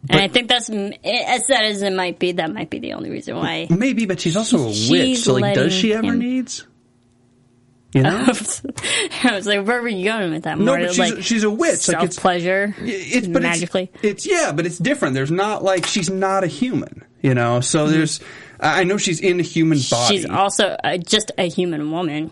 S2: And I think that's as sad as it might be. That might be the only reason why.
S1: maybe, but she's also a witch. So, like, does she ever
S2: him-
S1: needs? You know,
S2: I was like, where were you going with that?
S1: No, but she's,
S2: like
S1: she's a witch. Like
S2: self
S1: it's
S2: pleasure,
S1: it's but
S2: magically.
S1: It's, it's yeah, but it's different. There's not like she's not a human. You know, so
S2: Mm-hmm.
S1: there's. I know she's in a human body,
S2: She's also uh, just a human woman.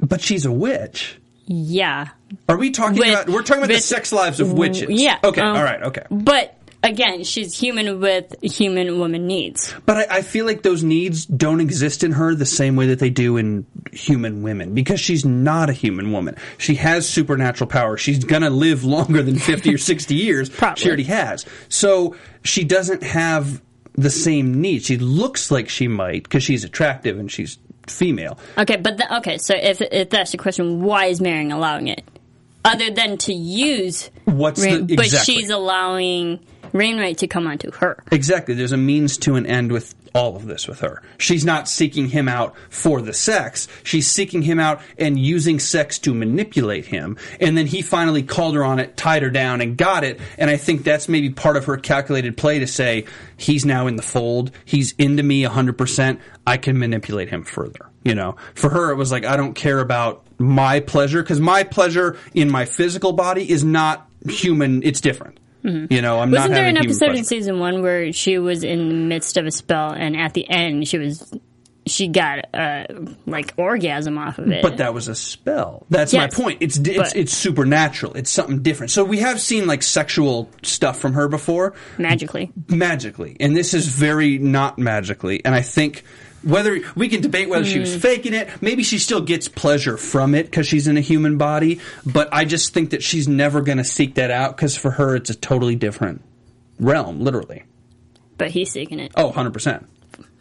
S1: but she's a witch.
S2: Yeah,
S1: Are we talking
S2: With-
S1: about? We're talking about the
S2: with-
S1: sex lives of witches.
S2: yeah.
S1: Okay.
S2: um,
S1: all right. Okay.
S2: But again, she's human with human woman needs.
S1: But I, I feel like those needs don't exist in her the same way that they do in human women because she's not a human woman. She has supernatural power. She's gonna live longer than 50 or 60 years.
S2: Probably.
S1: She already has. So she doesn't have the same needs. She looks like she might because she's attractive and she's female.
S2: Okay, but the, okay, so if if that's the question, why is Marion allowing it? Other than to use,
S1: What's the
S2: but
S1: exactly.
S2: she's allowing Wainwright to come onto her.
S1: Exactly. There's a means to an end with all of this with her. She's not seeking him out for the sex. She's seeking him out and using sex to manipulate him. And then he finally called her on it, tied her down, and got it. And I think that's maybe part of her calculated play to say, he's now in the fold. He's into me 100%. I can manipulate him further. You know, for her, it was like, I don't care about my pleasure because my pleasure in my physical body is not human. It's different. You know, I'm not
S2: Mm-hmm. Wasn't there an episode in season one where she was in the midst of a spell, and at the end she was she got uh, like orgasm off of it?
S1: But that was a spell. That's my point. It's it's
S2: but-
S1: it's supernatural. It's something different. So we have seen like sexual stuff from her before,
S2: magically.
S1: magically, and this is very not magically. And I think whether we can debate whether she was
S2: Hmm.
S1: faking it, maybe she still gets pleasure from it because she's in a human body. But I just think that she's never going to seek that out because for her it's a totally different realm, literally.
S2: But he's seeking it.
S1: Oh, 100 percent.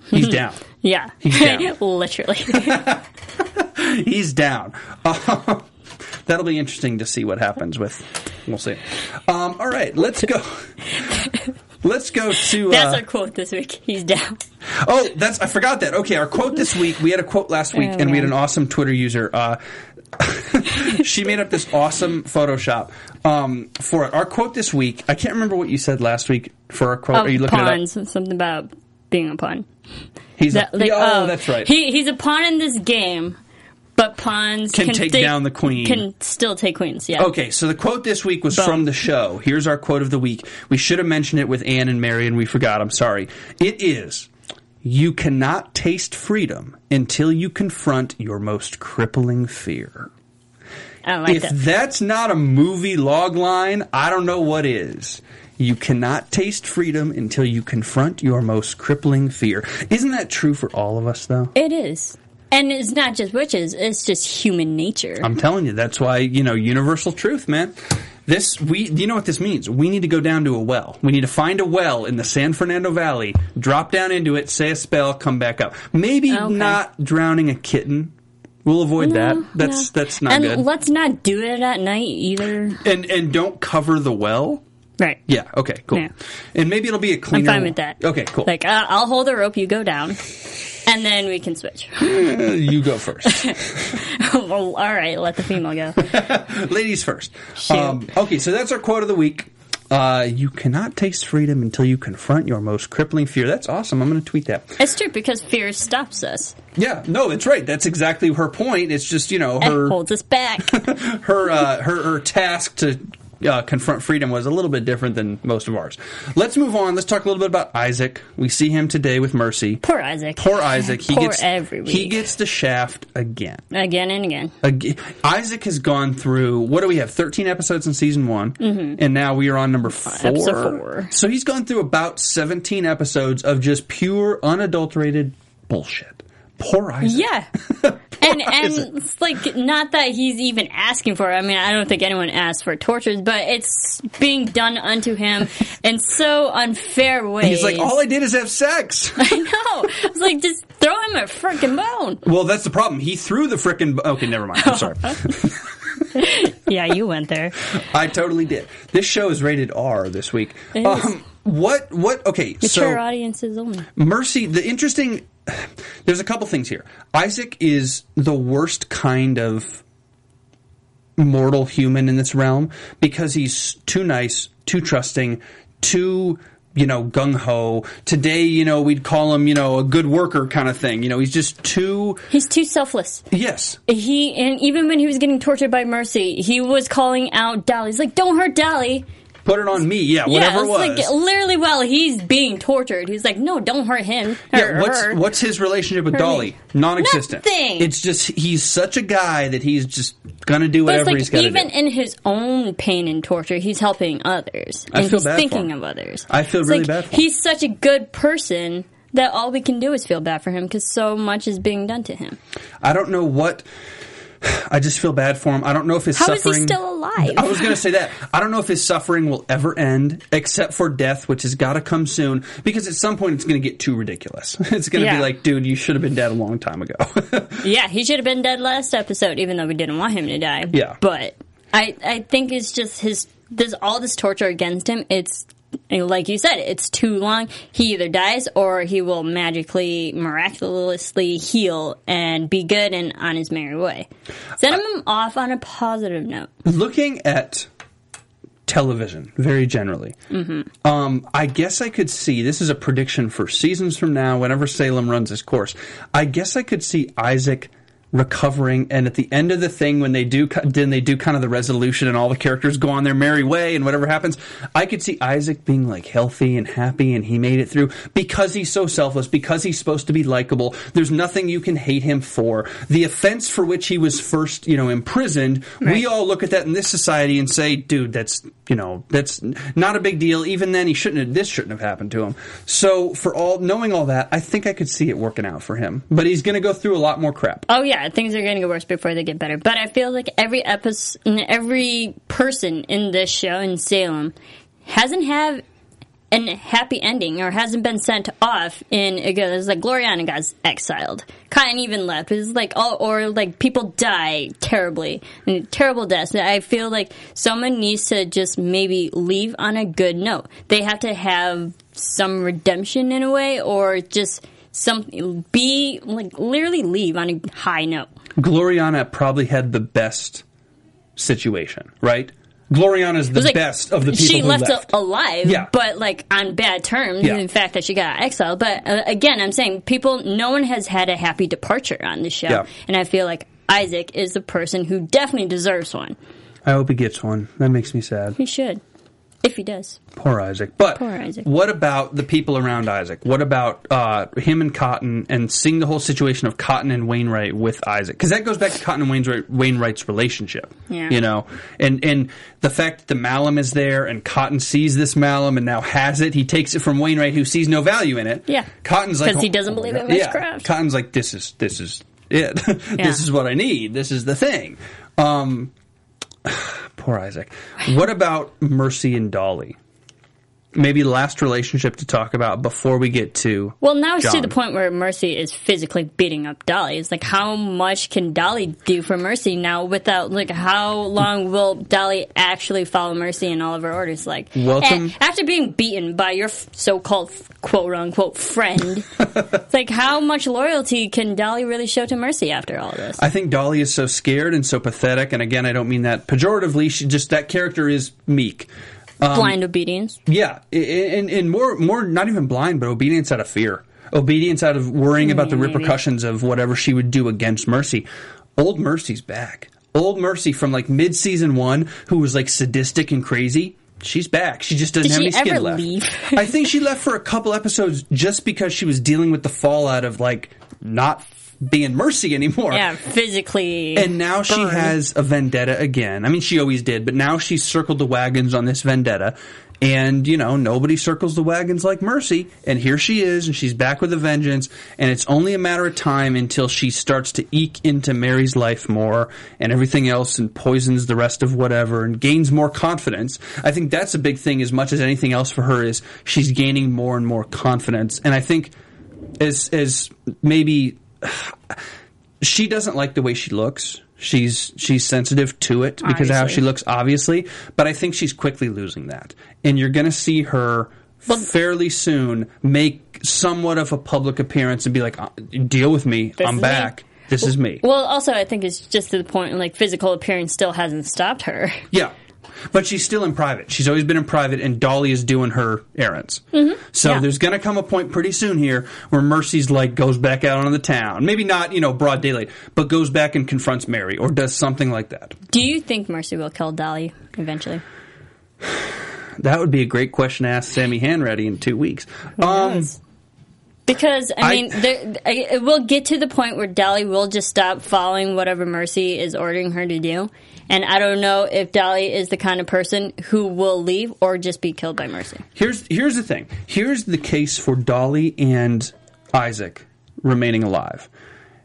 S1: He's down.
S2: Yeah,
S1: He's down.
S2: literally.
S1: He's down. Uh, that'll be interesting to see what happens with. We'll see. Um, all right, let's go. Let's go to.
S2: That's
S1: uh,
S2: our quote this week. He's down.
S1: oh, that's I forgot that. Okay, our quote this week. We had a quote last week,
S2: Oh,
S1: and we had an awesome Twitter user. Uh, she made up this awesome Photoshop um, for it. Our quote this week. I can't remember what you said last week for our quote.
S2: Oh,
S1: Are you looking
S2: pawns.
S1: it up?
S2: Something about being a pawn.
S1: He's
S2: That,
S1: a,
S2: like,
S1: oh, that's right.
S2: He he's a pawn in this game, but pawns
S1: Can take down the queen.
S2: Can still take queens. Yeah.
S1: Okay, so the quote this week was from the show. Here's our quote of the week. We should have mentioned it with Anne and Mary, and we forgot. I'm sorry. It is You cannot taste freedom until you confront your most crippling fear.
S2: I like
S1: if
S2: that.
S1: that's not a movie log line, I don't know what is. You cannot taste freedom until you confront your most crippling fear. Isn't that true for all of us, though?
S2: It is. And it's not just witches, it's just human nature.
S1: I'm telling you, that's why, you know, universal truth, man. This, we, do you know what this means? We need to go down to a well. We need to find a well in the San Fernando Valley, drop down into it, say a spell, come back up. Maybe
S2: Okay.
S1: not drowning a kitten. We'll avoid that. That's,
S2: No.
S1: that's not
S2: and
S1: good.
S2: let's not do it at night either.
S1: and, and don't cover the well.
S2: Right.
S1: Yeah. Okay. Cool.
S2: Yeah.
S1: And maybe it'll be a
S2: I'm fine with that.
S1: Okay. Cool.
S2: Like, uh, I'll hold the rope, you go down, and then we can switch.
S1: you go first,
S2: well, all right, let the female go.
S1: ladies first.
S2: Shoot.
S1: okay. So that's our quote of the week. Uh, you cannot taste freedom until you confront your most crippling fear. That's awesome. I'm going to tweet that.
S2: It's true because fear stops us.
S1: Yeah, no, it's right. That's exactly her point. It's just you know
S2: It
S1: her
S2: holds us back.
S1: her uh, her her task to uh, confront freedom was a little bit different than most of ours. Let's move on. Let's talk a little bit about Isaac. We see him today with Mercy.
S2: Poor Isaac.
S1: Poor Isaac. He
S2: Poor
S1: gets
S2: every week.
S1: he gets the shaft again.
S2: Again and again.
S1: Again. Isaac has gone through what do we have? Thirteen episodes in season one, and now we are on number four.
S2: Mm-hmm. episode four.
S1: So he's gone through about seventeen episodes of just pure, unadulterated bullshit. Poor Isaac.
S2: Yeah. and and it's like not that he's even asking for it. I mean, I don't think anyone asks for tortures, but it's being done unto him in so unfair ways.
S1: He's like, all I did is have sex.
S2: I know. It's like just throw him a freaking bone.
S1: well, that's the problem. He threw the frickin' Okay, never mind. I'm sorry.
S2: Yeah, you went there.
S1: I totally did. This show is rated R this week. Um, what? What? Okay,
S2: Mature
S1: so
S2: audiences only.
S1: Mercy. The interesting. There's a couple things here. Isaac is the worst kind of mortal human in this realm because he's too nice, too trusting, too you know gung ho. Today, you know, we'd call him you know a good worker kind of thing. You know, he's just too.
S2: He's too selfless.
S1: Yes.
S2: He and even when he was getting tortured by Mercy, he was calling out Dolly. He's like, "Don't hurt Dolly."
S1: Put it on me. Yeah. Whatever
S2: yeah,
S1: it
S2: it's
S1: was.
S2: like literally while he's being tortured, he's like, "No, don't hurt him."
S1: Yeah, what's
S2: her."
S1: what's his relationship with
S2: Her
S1: Dolly?
S2: name.
S1: Non-existent.
S2: Nothing.
S1: It's just he's such a guy that he's just gonna do
S2: But
S1: whatever
S2: it's
S1: he's
S2: like
S1: got to do.
S2: even
S1: do.
S2: in his own pain and torture, he's helping others,
S1: I
S2: and
S1: feel
S2: he's
S1: bad for
S2: thinking of others.
S1: I feel
S2: It's
S1: really
S2: like,
S1: bad for him.
S2: He's such a good person that all we can do is feel bad for him because so much is being done to him.
S1: I don't know what. I just feel bad for him. I don't know if his
S2: How
S1: suffering.
S2: How is he still alive?
S1: I was going to say that. I don't know if his suffering will ever end, except for death, which has got to come soon. Because at some point, it's going to get too ridiculous. It's going to be like, dude, you should have been dead a long time ago.
S2: Yeah, he should have been dead last episode, even though we didn't want him to die.
S1: Yeah.
S2: but I I think it's just his there's all this torture against him. It's like you said, it's too long. He either dies or he will magically, miraculously heal and be good and on his merry way. Send him off on a positive note.
S1: Looking at television very generally, um, I guess I could see this is a prediction for seasons from now. Whenever Salem runs his course, I guess I could see Isaac recovering, and at the end of the thing, when they do, then they do kind of the resolution, and all the characters go on their merry way, and whatever happens, I could see Isaac being like healthy and happy, and he made it through because he's so selfless, because he's supposed to be likable. There's nothing you can hate him for. The offense for which he was first, you know, imprisoned, we all look at that in this society and say, dude, that's you know, that's not a big deal. Even then, he shouldn't. Have, this shouldn't have happened to him. So, for all knowing all that, I think I could see it working out for him. But he's going to go through a lot more crap.
S2: Oh yeah, things are going to get worse before they get better. But I feel like every episode, every person in this show in Salem hasn't had an happy ending or hasn't been sent off in a good. It's like Gloriana got exiled, Cotton even left. It's like all or like people die terribly, and terrible deaths. I feel like someone needs to just maybe leave on a good note. They have to have some redemption in a way, or just some be like literally leave on a high note.
S1: Gloriana probably had the best situation, right? Gloriana's the
S2: like,
S1: best of the people
S2: she left,
S1: left.
S2: a- alive,
S1: Yeah.
S2: but like on bad terms.
S1: Yeah.
S2: In fact, that she got exiled. But uh, again, I'm saying people. No one has had a happy departure on this show,
S1: Yeah.
S2: and I feel like Isaac is the person who definitely deserves one.
S1: I hope he gets one. That makes me sad.
S2: He should. If he does.
S1: Poor Isaac. But
S2: Poor Isaac.
S1: what about the people around Isaac? What about uh, him and Cotton and seeing the whole situation of Cotton and Wainwright with Isaac? Because that goes back to Cotton and Wainwright, Wainwright's relationship.
S2: Yeah.
S1: You know, and and the fact that the Malum is there and Cotton sees this Malum and now has it. He takes it from Wainwright, who sees no value in it.
S2: Yeah.
S1: Cotton's like
S2: 'Cause he
S1: "Oh,
S2: doesn't believe
S1: God."
S2: in
S1: Yeah.
S2: witchcraft.
S1: Cotton's like this is this is it.
S2: Yeah.
S1: this is what I need. This is the thing. Um, poor Isaac. What about Mercy and Dolly? Maybe last relationship to talk about before we get to
S2: Well, now it's to the point where Mercy is physically beating up Dolly. It's like, how much can Dolly do for Mercy now without, like, how long will Dolly actually follow Mercy in all of her orders? Like,
S1: Welcome-
S2: a- after being beaten by your f- so-called quote unquote friend, it's like, how much loyalty can Dolly really show to Mercy after all this?
S1: I think Dolly is so scared and so pathetic, and again, I don't mean that pejoratively. She just that character is meek. Um,
S2: Blind obedience.
S1: Yeah, and and more more not even blind, but obedience out of fear, obedience out of worrying about the repercussions of whatever she would do against Mercy. Old Mercy's back. Old Mercy from like mid season one, who was like sadistic and crazy. She's back. She just doesn't
S2: Did
S1: have any skin left.
S2: leave?
S1: I think she left for a couple episodes just because she was dealing with the fallout of like not being Mercy anymore.
S2: Yeah, physically.
S1: And now she has a vendetta again. I mean, she always did, but now she's circled the wagons on this vendetta. And, you know, nobody circles the wagons like Mercy. And here she is, and she's back with a vengeance. And it's only a matter of time until she starts to eke into Mary's life more and everything else and poisons the rest of whatever and gains more confidence. I think that's a big thing as much as anything else for her is she's gaining more and more confidence. And I think as, as maybe she doesn't like the way she looks. She's she's sensitive to it because of how she looks, obviously. But I think she's quickly losing that, and you're going to see her fairly soon make somewhat of a public appearance and be like, "Uh, "Deal with me. I'm
S2: is me."
S1: back. This is me."
S2: well, also, I think it's just to the point, like, physical appearance still hasn't stopped her.
S1: Yeah. But she's still in private. She's always been in private, and Dolly is doing her errands. So
S2: Mm-hmm. Yeah.
S1: there's going to come a point pretty soon here where Mercy's like goes back out into the town. Maybe not, you know, broad daylight, but goes back and confronts Mary or does something like that.
S2: Do you think Mercy will kill Dolly eventually?
S1: That would be a great question to ask Sammi Hanratty in two weeks. Um?
S2: Because I
S1: I-
S2: mean, there, I- will get to the point where Dolly will just stop following whatever Mercy is ordering her to do, and I don't know if Dolly is the kind of person who will leave or just be killed by Mercy.
S1: here's here's the thing. Here's the case for Dolly and Isaac remaining alive.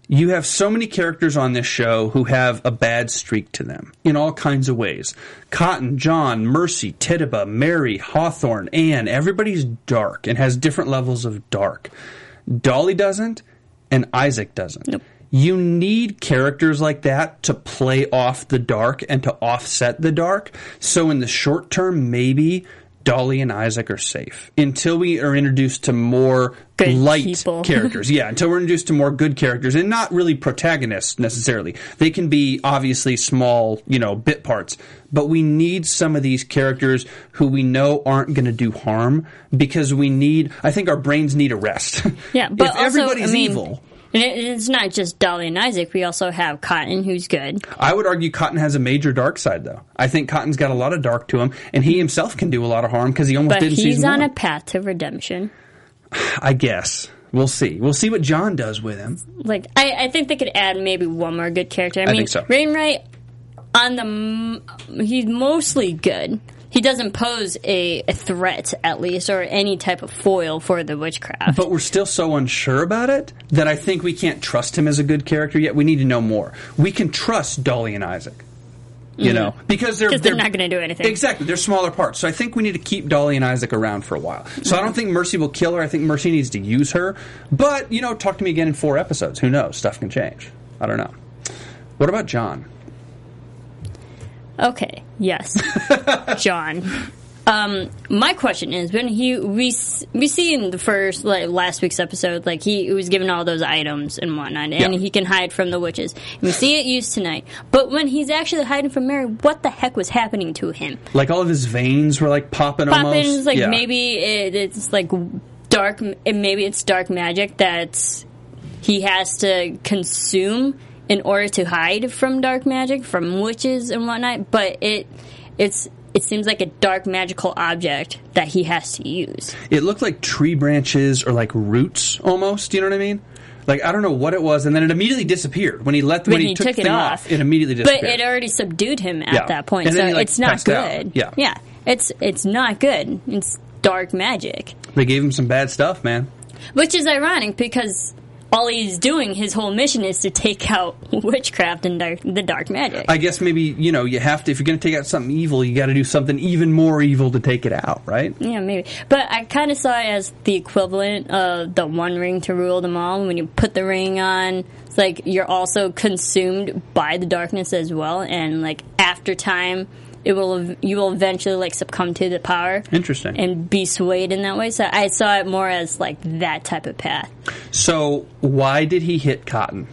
S1: You have so many characters on this show who have a bad streak to them in all kinds of ways. Cotton, John, Mercy, Tituba, Mary, Hawthorne, Anne, everybody's dark and has different levels of dark. Dolly doesn't, and Isaac doesn't.
S2: Nope.
S1: You need characters like that to play off the dark and to offset the dark. So in the short term, maybe Dolly and Isaac are safe until we are introduced to more
S2: Good
S1: light
S2: people.
S1: characters. Yeah, until we're introduced to more good characters and not really protagonists necessarily. They can be obviously small, you know, bit parts, but we need some of these characters who we know aren't going to do harm because we need. I think our brains need a rest.
S2: Yeah, but
S1: if
S2: also,
S1: everybody's
S2: I mean,
S1: evil.
S2: And it, it's not just Dolly and Isaac. We also have Cotton, who's good.
S1: I would argue Cotton has a major dark side, though. I think Cotton's got a lot of dark to him, and he himself can do a lot of harm because he almost
S2: But
S1: did in
S2: he's on
S1: one.
S2: a path to redemption.
S1: I guess we'll see. We'll see what John does with him.
S2: Like, I, I think they could add maybe one more good character. I, mean,
S1: think so.
S2: Wainwright, on the m- he's mostly good. He doesn't pose a, a threat, at least, or any type of foil for the witchcraft.
S1: But we're still so unsure about it that I think we can't trust him as a good character yet. We need to know more. We can trust Dolly and Isaac. You mm-hmm. know, because they're
S2: 'Cause they're not gonna do anything.
S1: Exactly, they're smaller parts. So I think we need to keep Dolly and Isaac around for a while. So I don't think Mercy will kill her. I think Mercy needs to use her. But you know, talk to me again in four episodes. Who knows? Stuff can change. I don't know. What about John?
S2: Okay, yes, John. Um, my question is when he we we see in the first like last week's episode like he was given all those items and whatnot and
S1: Yeah.
S2: he can hide from the witches and we see it used tonight but when he's actually hiding from Mary what the heck was happening to him
S1: Like all of his veins were like popping almost.
S2: Poppins like
S1: Yeah.
S2: maybe it, it's like dark maybe it's dark magic that he has to consume in order to hide from dark magic from witches and whatnot but it it's it seems like a dark magical object that he has to use.
S1: It looked like tree branches or like roots almost. Do You know what I mean? Like I don't know what it was, and then it immediately disappeared when he let when,
S2: When
S1: he,
S2: he
S1: took,
S2: took
S1: the
S2: it
S1: thing
S2: off.
S1: It immediately disappeared.
S2: But it already subdued him at
S1: Yeah.
S2: that point, so
S1: he, like,
S2: it's not
S1: passed out.
S2: good.
S1: Yeah.
S2: yeah, it's it's not good. It's dark magic,
S1: they gave him some bad stuff, man.
S2: which is ironic because all he's doing, his whole mission is to take out witchcraft and dark, the dark magic.
S1: I guess maybe you know you have to if you're going to take out something evil, you got to do something even more evil to take it out, right?
S2: Yeah, maybe. But I kind of saw it as the equivalent of the one ring to rule them all. When you put the ring on, it's like you're also consumed by the darkness as well, and like after time, it will you will eventually like succumb to the power
S1: Interesting.
S2: and be swayed in that way. So I saw it more as like that type of path.
S1: So why did he hit Cotton?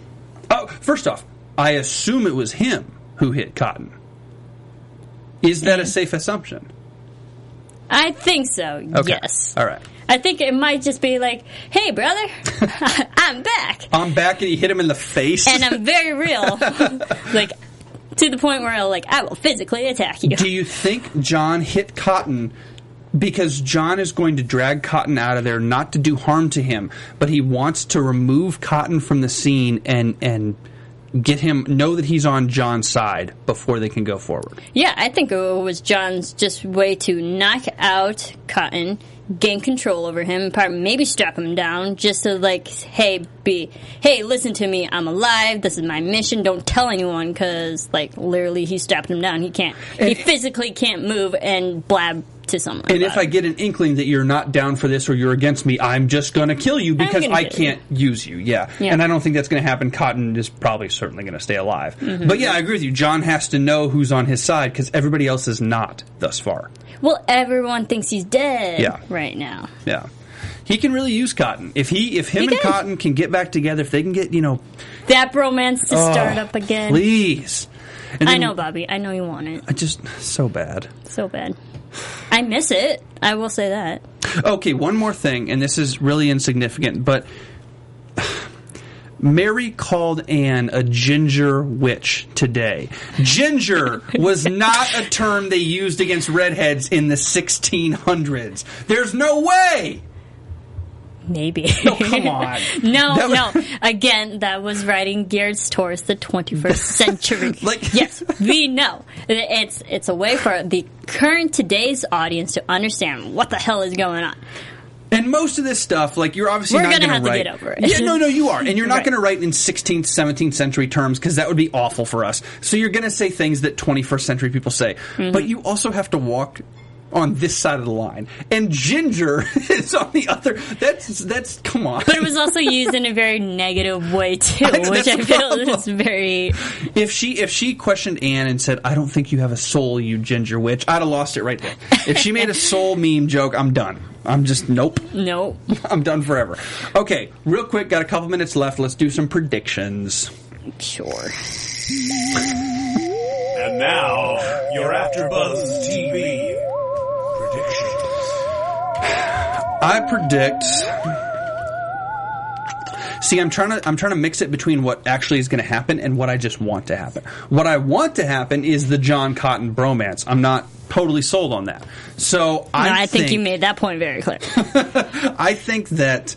S1: Oh, first off, I assume it was him who hit Cotton. Is that a safe assumption?
S2: I think so.
S1: Okay.
S2: Yes.
S1: All right.
S2: I think it might just be like, "Hey, brother, I'm back."
S1: I'm back and he hit him in the face.
S2: and I'm very real. like to the point where I'll like I will physically attack you.
S1: Do you think John hit Cotton because John is going to drag Cotton out of there not to do harm to him, but he wants to remove Cotton from the scene and and get him know that he's on John's side before they can go forward.
S2: Yeah, I think it was John's just way to knock out Cotton, gain control over him, maybe strap him down, just to like, hey, be, hey, listen to me, I'm alive. This is my mission. Don't tell anyone, because like literally, he strapped him down. He can't, he physically can't move and blab to someone.
S1: And if
S2: about
S1: I get an inkling that you're not down for this or you're against me, I'm just going to kill you because I can't use you. Yeah.
S2: Yeah.
S1: And I don't think that's going to happen. Cotton is probably certainly going to stay alive.
S2: Mm-hmm.
S1: But yeah, I agree with you. John has to know who's on his side because everybody else is not thus far.
S2: Well, everyone thinks he's dead.
S1: Yeah.
S2: right now.
S1: Yeah. He can really use Cotton. If he if him
S2: He
S1: and
S2: can.
S1: Cotton can get back together, if they can get, you know,
S2: That bromance to oh, start up again.
S1: please. And
S2: I know, Bobby. I know you want it
S1: I just so bad.
S2: so bad. I miss it. I will say that.
S1: Okay, one more thing, and this is really insignificant, but Mary called Anne a ginger witch today. Ginger was not a term they used against redheads in the 1600s. There's no way.
S2: Maybe.
S1: No, come on.
S2: no,
S1: That was-
S2: no. Again, that was writing geared towards the 21st century.
S1: Like-
S2: yes, we know. It's it's a way for the current today's audience to understand what the hell is going on.
S1: And most of this stuff, like you're obviously
S2: We're
S1: not going
S2: have to
S1: write.
S2: get over it.
S1: Yeah, no, no, you are, and you're not
S2: Right.
S1: going to write in 16th, 17th century terms because that would be awful for us. So you're going to say things that 21st century people say,
S2: Mm-hmm.
S1: but you also have to walk on this side of the line. And ginger is on the other. That's that's come on.
S2: But it was also used in a very negative way too,
S1: I
S2: which I feel
S1: problem.
S2: is very.
S1: if she if she questioned Anne and said, "I don't think you have a soul, you ginger witch," I'd have lost it right there. If she made a soul meme joke, I'm done. I'm just nope.
S2: Nope.
S1: I'm done forever. Okay, real quick, got a couple minutes left. Let's do some predictions.
S2: Sure.
S4: And now, you're AfterBuzz TV predictions.
S1: I predict. See, I'm trying to I'm trying to mix it between what actually is going to happen and what I just want to happen. What I want to happen is the John Cotton bromance. I'm not totally sold on that. So
S2: No,
S1: I,
S2: I, think, you made that point very clear.
S1: I think that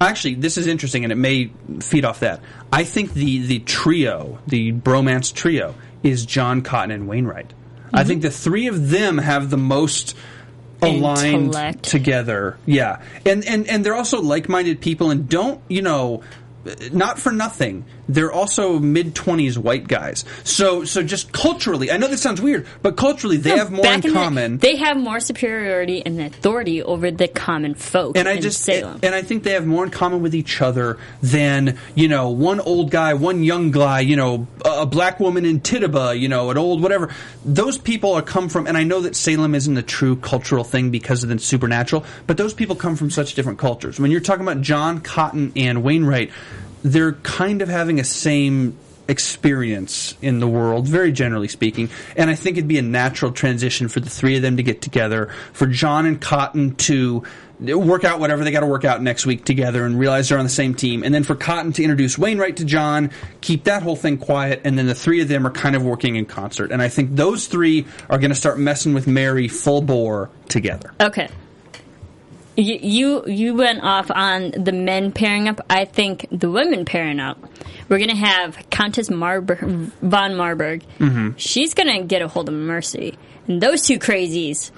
S1: actually this is interesting and it may feed off that. I think the the trio, the bromance trio is John Cotton and Wainwright.
S2: Mm-hmm.
S1: I think the three of them have the most aligned
S2: Intellect.
S1: together. Yeah. And and and they're also like-minded people and don't, you know, not for nothing. They're also mid 20s white guys. So so just culturally, I know this sounds weird, but culturally they have more in
S2: the-
S1: common.
S2: they have more superiority and authority over the common folk
S1: and I
S2: in
S1: just
S2: Salem.
S1: and I think they have more in common with each other than you know one old guy, one young guy, you know a a black woman in Tituba, you know an old whatever. Those people are come from, and I know that Salem isn't a true cultural thing because of the supernatural, but those people come from such different cultures. When you're talking about John Cotton and Wainwright, they're kind of having a same experience in the world, very generally speaking. And I think it'd be a natural transition for the three of them to get together, for John and Cotton to work out whatever they got to work out next week together and realize they're on the same team. And then for Cotton to introduce Wainwright to John, keep that whole thing quiet, and then the three of them are kind of working in concert. And I think those three are going to start messing with Mary full bore together.
S2: Okay. You, you you went off on the men pairing up. I think the women pairing up. We're gonna have Countess Marburg, von Marburg. Mm-hmm. She's gonna get a hold of Mercy, and those two crazies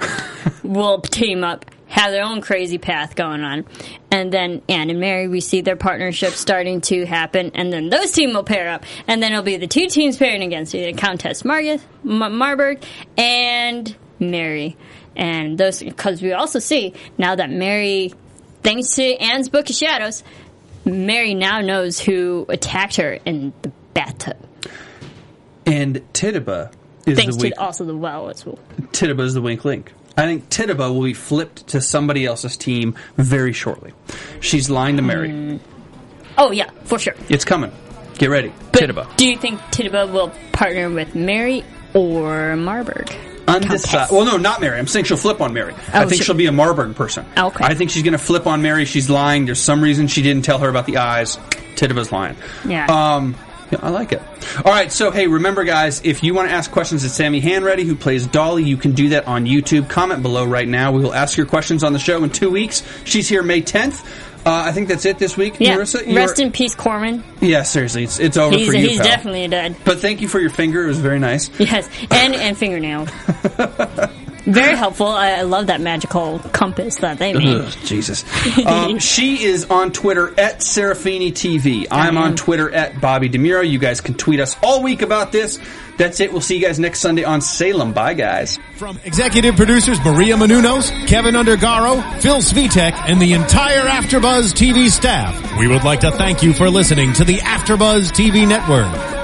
S2: will team up, have their own crazy path going on, and then Anne and Mary. We see their partnership starting to happen, and then those team will pair up, and then it'll be the two teams pairing against you: the Countess Margus, M- Marburg and Mary. And those, because we also see now that Mary, thanks to Anne's Book of Shadows, Mary now knows who attacked her in the bathtub.
S1: And Tituba is
S2: Thanks
S1: the
S2: to also the well as well.
S1: Tituba is the wink link. I think Tituba will be flipped to somebody else's team very shortly. She's lying to Mary. Mm.
S2: Oh yeah, for sure.
S1: It's coming. Get ready.
S2: But
S1: Tituba.
S2: do you think Tituba will partner with Mary or Marburg?
S1: Undecided. Well, no, not Mary. I'm saying she'll flip on Mary. I
S2: Oh,
S1: think
S2: she-
S1: she'll be a Marburg person.
S2: Okay.
S1: I think she's going to flip on Mary. She's lying. There's some reason she didn't tell her about the eyes. Tituba's lying.
S2: Yeah.
S1: Um, yeah, I like it. All right, so hey, remember, guys, if you want to ask questions to Sammi Hanratty, who plays Dolly, you can do that on YouTube. Comment below right now. We will ask your questions on the show in two weeks. She's here May 10th. Uh, I think that's it this week.
S2: yeah.
S1: Marisa,
S2: Rest in peace, Corman.
S1: Yeah, seriously, it's, it's over
S2: He's
S1: for you,
S2: he's
S1: pal.
S2: definitely dead.
S1: But thank you for your finger. It was very nice.
S2: Yes, and and fingernail. Very helpful. I, I love that magical compass that they made.
S1: Ugh, Jesus. Um, she is on Twitter at Serafini TV. I'm on Twitter at Bobby DeMuro. You guys can tweet us all week about this. That's it. We'll see you guys next Sunday on Salem. Bye, guys.
S5: From executive producers Maria Menounos, Kevin Undergaro, Phil Svitek, and the entire AfterBuzz TV staff, we would like to thank you for listening to the AfterBuzz TV network.